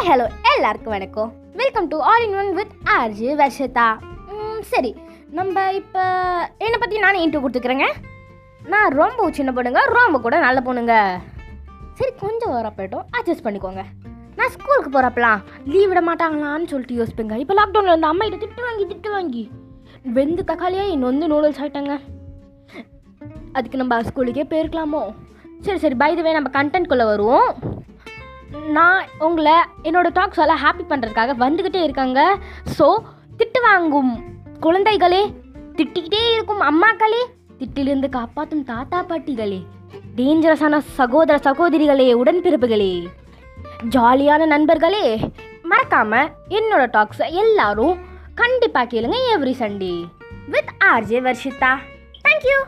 Hi hello எல்லாருக்கும் வணக்கம். Welcome to all in one with RJ Varshitha ம், சரி. நம்ம இப்போ என்னை பற்றி நானே இன்ட்ரோ கொடுத்துக்கிறேங்க. நான் ரொம்ப சின்ன பொண்ணுங்க ரொம்ப கூட நல்ல பொண்ணுங்க. சரி கொஞ்சம் வரப்போயிட்டோம் அட்ஜஸ்ட் பண்ணிக்கோங்க. நான் ஸ்கூலுக்கு போகிறப்பலாம் லீவ் விட மாட்டாங்களான்னு சொல்லிட்டு யோசிப்பேங்க. இப்போ லாக்டவுனில் வந்து அம்மா கிட்ட திட்டு வாங்கி திட்டு வாங்கி. வெந்து தக்காளியே இன்னொந்து நூடுல்ஸ் ஆகிட்டாங்க அதுக்கு நம்ம ஸ்கூலுக்கே போயிருக்கலாமோ? சரி சரி பை வே நம்ம கண்டென்ட்குள்ளே வருவோம். நான் உங்களை என்னோடய டாக்ஸ் எல்லாம் ஹாப்பி பண்ணுறதுக்காக வந்துக்கிட்டே இருக்காங்க. ஸோ திட்டு வாங்கும் குழந்தைகளே திட்டிக்கிட்டே இருக்கும் அம்மாக்களே திட்டிலிருந்து காப்பாற்றும் தாத்தா பாட்டிகளே டேஞ்சரஸான சகோதர சகோதரிகளே உடன்பிறப்புகளே. ஜாலியான நண்பர்களே மறக்காமல் என்னோட டாக்ஸை எல்லாரும் கண்டிப்பாக கேளுங்க every Sunday with RJ Varshitha thank you